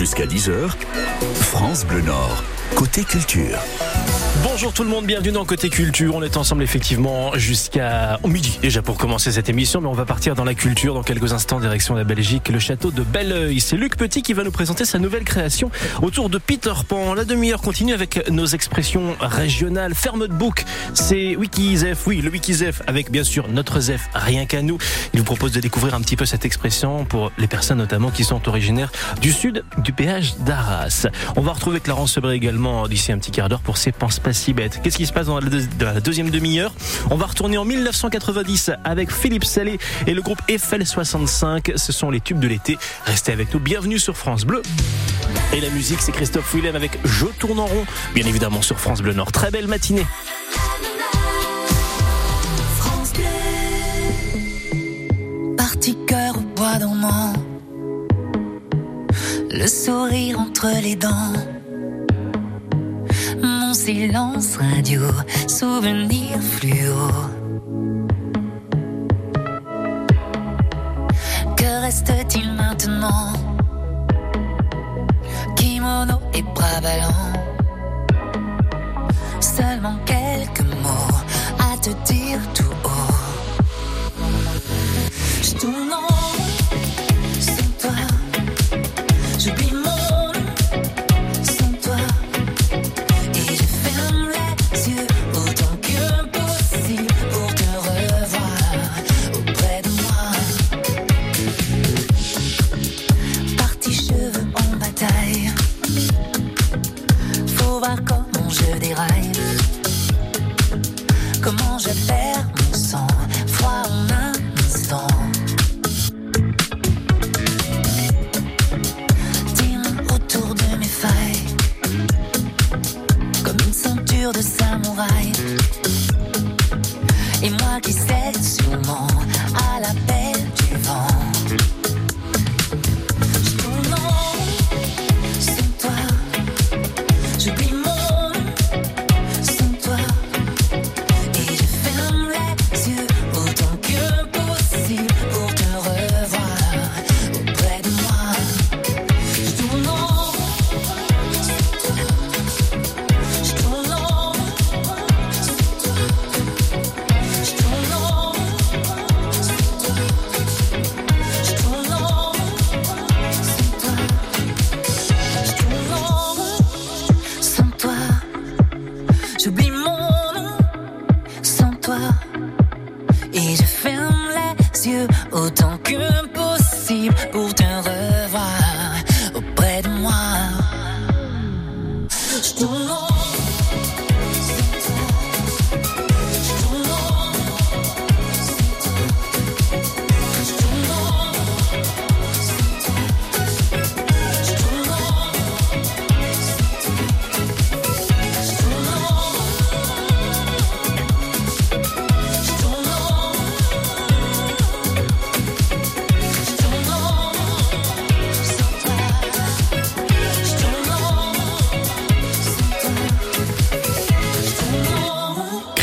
Jusqu'à 10h, France Bleu Nord, côté culture. Bonjour tout le monde, bienvenue dans Côté Culture. On est ensemble effectivement jusqu'à midi déjà pour commencer cette émission, mais on va partir dans la culture dans quelques instants, direction la Belgique, le château de Belleuil. C'est Luc Petit qui va nous présenter sa nouvelle création autour de Peter Pan. La demi-heure continue avec nos expressions régionales. Ferme de bouc, c'est Wikizef, oui, le Wikizef, avec bien sûr notre Zef, rien qu'à nous. Il vous propose de découvrir un petit peu cette expression pour les personnes notamment qui sont originaires du sud du péage d'Arras. On va retrouver Clarence Sebré également d'ici un petit quart d'heure pour ses penses si bêtes. Qu'est-ce qui se passe dans la, deuxième demi-heure? On va retourner en 1990 avec Philippe Salé et le groupe Eiffel 65. Ce sont les tubes de l'été. Restez avec nous. Bienvenue sur France Bleu. Et la musique, c'est Christophe Willem avec Je tourne en rond, bien évidemment sur France Bleu Nord. Très belle matinée. Parti cœur bois dormant, le sourire entre les dents silence radio, souvenir fluo. Que reste-t-il maintenant? Kimono et bras ballants. Seulement quelques mots à te dire tout haut. Je tourne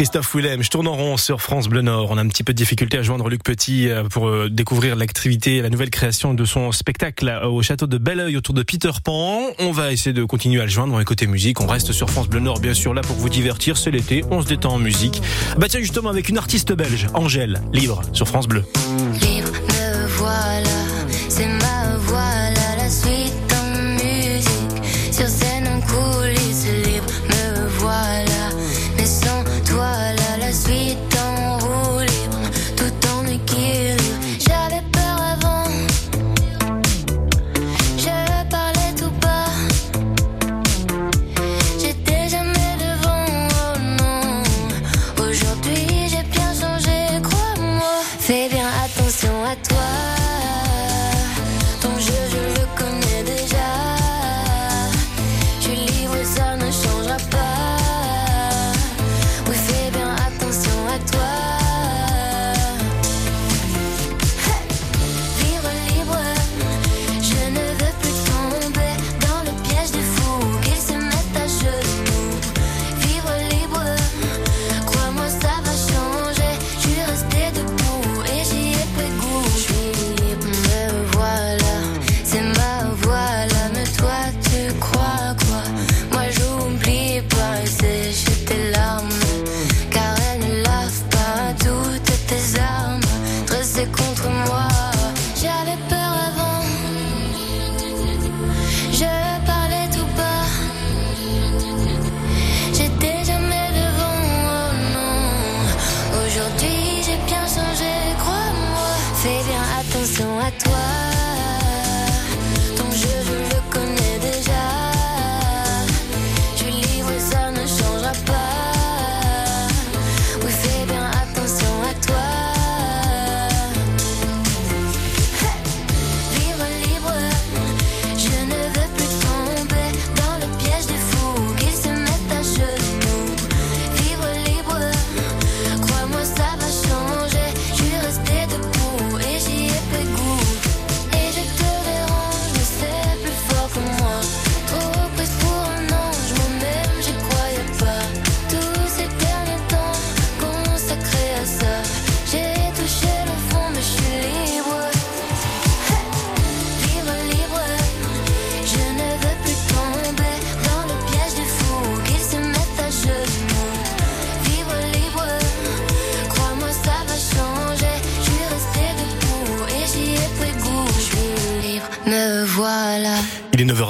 Christophe Willem, je tourne en rond sur France Bleu Nord. On a un petit peu de difficulté à joindre Luc Petit euh, pour euh, découvrir l'activité, la nouvelle création de son spectacle au château de Belleuil autour de Peter Pan. On va essayer de continuer à le joindre. dans les musique, on reste sur France Bleu Nord, bien sûr, là pour vous divertir. C'est l'été, on se détend en musique. Bah tiens, justement, avec une artiste belge, Angèle, libre, sur France Bleu.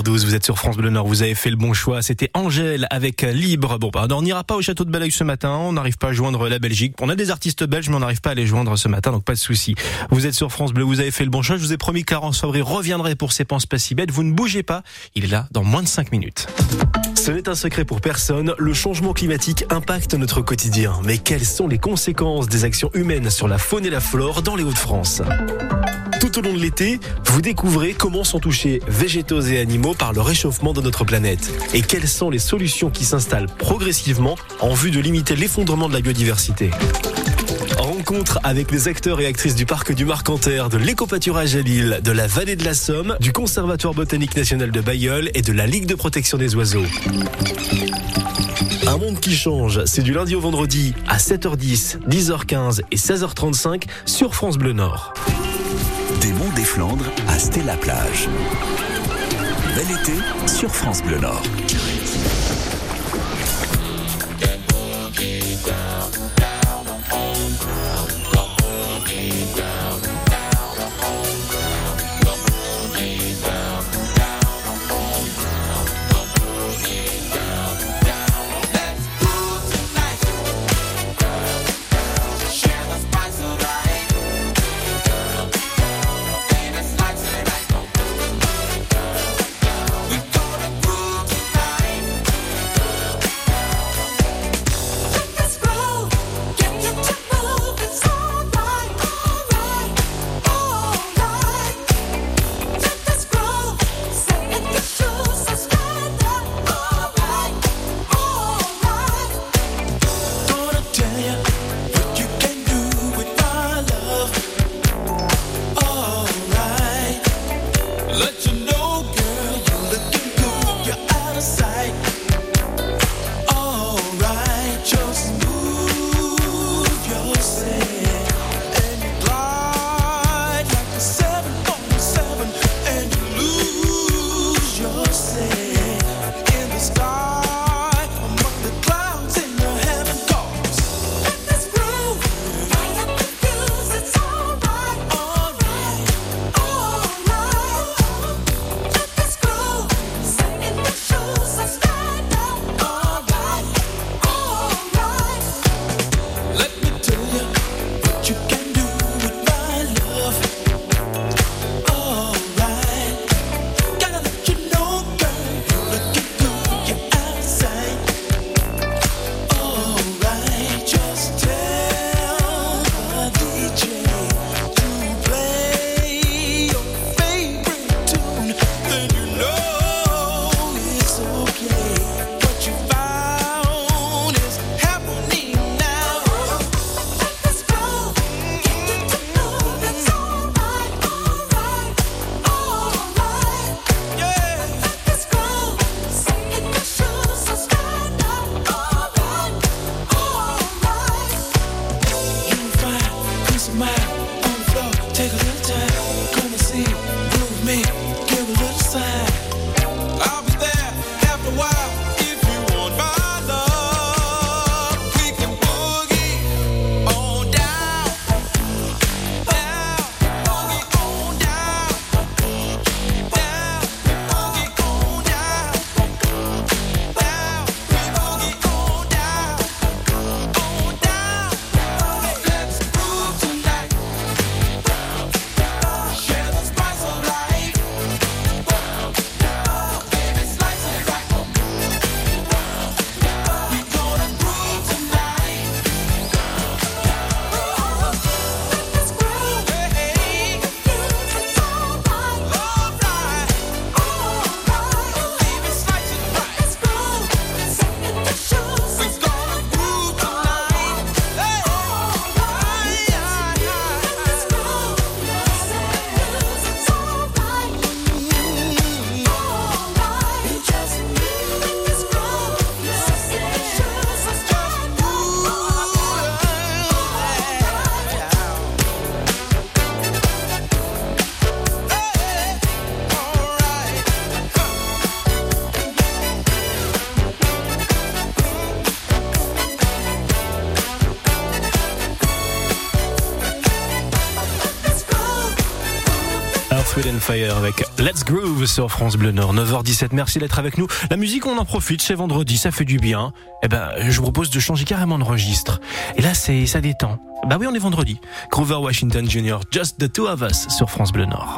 vous êtes sur France Bleu Nord, vous avez fait le bon choix. C'était Angèle avec Libre. Bon, bah, on n'ira pas au château de Belleuil ce matin, on n'arrive pas à joindre la Belgique. On a des artistes belges, mais on n'arrive pas à les joindre ce matin, donc pas de souci. Vous êtes sur France Bleu, vous avez fait le bon choix. Je vous ai promis que Clarence Fabry reviendrait pour ses penses pas si bêtes. Vous ne bougez pas, il est là dans moins de 5 minutes. Ce n'est un secret pour personne, le changement climatique impacte notre quotidien. Mais quelles sont les conséquences des actions humaines sur la faune et la flore dans les Hauts-de-France? Au long de l'été, vous découvrez comment sont touchés végétaux et animaux par le réchauffement de notre planète et quelles sont les solutions qui s'installent progressivement en vue de limiter l'effondrement de la biodiversité. Rencontre avec les acteurs et actrices du parc du Marcanterre, de l'éco-pâturage à Lille, de la vallée de la Somme, du Conservatoire botanique national de Bayeul et de la Ligue de protection des oiseaux. Un monde qui change, c'est du lundi au vendredi à 7h10, 10h15 et 16h35 sur France Bleu Nord. Des monts des Flandres à Stella Plage. Bel été sur France Bleu Nord. Let's Groove sur France Bleu Nord. 9h17, merci d'être avec nous. La musique, on en profite, c'est vendredi, ça fait du bien. Eh ben, je vous propose de changer carrément de registre. Et là, c'est, ça détend. Bah oui, on est vendredi. Grover Washington Jr., Just the Two of Us sur France Bleu Nord.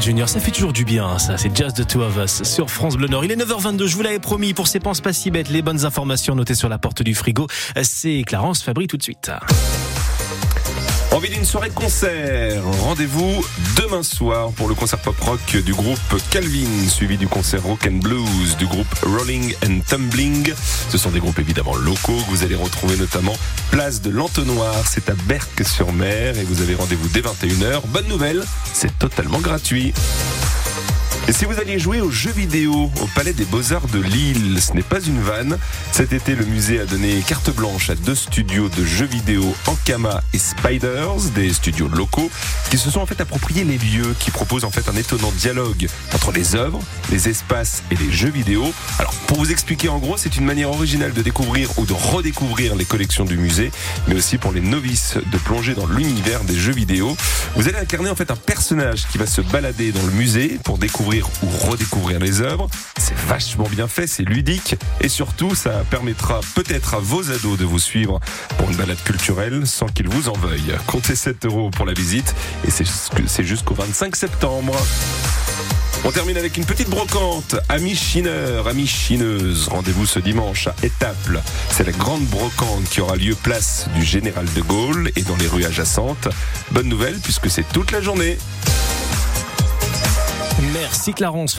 Junior. Ça fait toujours du bien, ça. C'est Just the Two of Us sur France Bleu Nord. Il est 9h22. Je vous l'avais promis pour ces penses pas si bêtes. Les bonnes informations notées sur la porte du frigo. C'est Clarence Fabry tout de suite. Envie d'une soirée concert Rendez-vous demain soir pour le concert pop rock du groupe Calvin, suivi du concert rock and blues du groupe Rolling and Tumbling. Ce sont des groupes évidemment locaux que vous allez retrouver notamment place de l'Entonnoir, c'est à Berck-sur-Mer et vous avez rendez-vous dès 21h. Bonne nouvelle, c'est totalement gratuit. Et si vous alliez jouer aux jeux vidéo au Palais des Beaux-Arts de Lille, ce n'est pas une vanne. Cet été, le musée a donné carte blanche à deux studios de jeux vidéo, Ankama et Spiders, des studios locaux, qui se sont en fait appropriés les lieux, qui proposent en fait un étonnant dialogue entre les œuvres, les espaces et les jeux vidéo. Alors, pour vous expliquer en gros, c'est une manière originale de découvrir ou de redécouvrir les collections du musée, mais aussi pour les novices de plonger dans l'univers des jeux vidéo. Vous allez incarner en fait un personnage qui va se balader dans le musée pour ou redécouvrir les œuvres. C'est vachement bien fait, c'est ludique et surtout ça permettra peut-être à vos ados de vous suivre pour une balade culturelle sans qu'ils vous en veuillent. Comptez 7 euros pour la visite et c'est jusqu'au 25 septembre. On termine avec une petite brocante. Amis chineurs, amis chineuses, rendez-vous ce dimanche à Étaples. C'est la grande brocante qui aura lieu place du Général de Gaulle et dans les rues adjacentes. Bonne nouvelle puisque c'est toute la journée. Merci Clarence.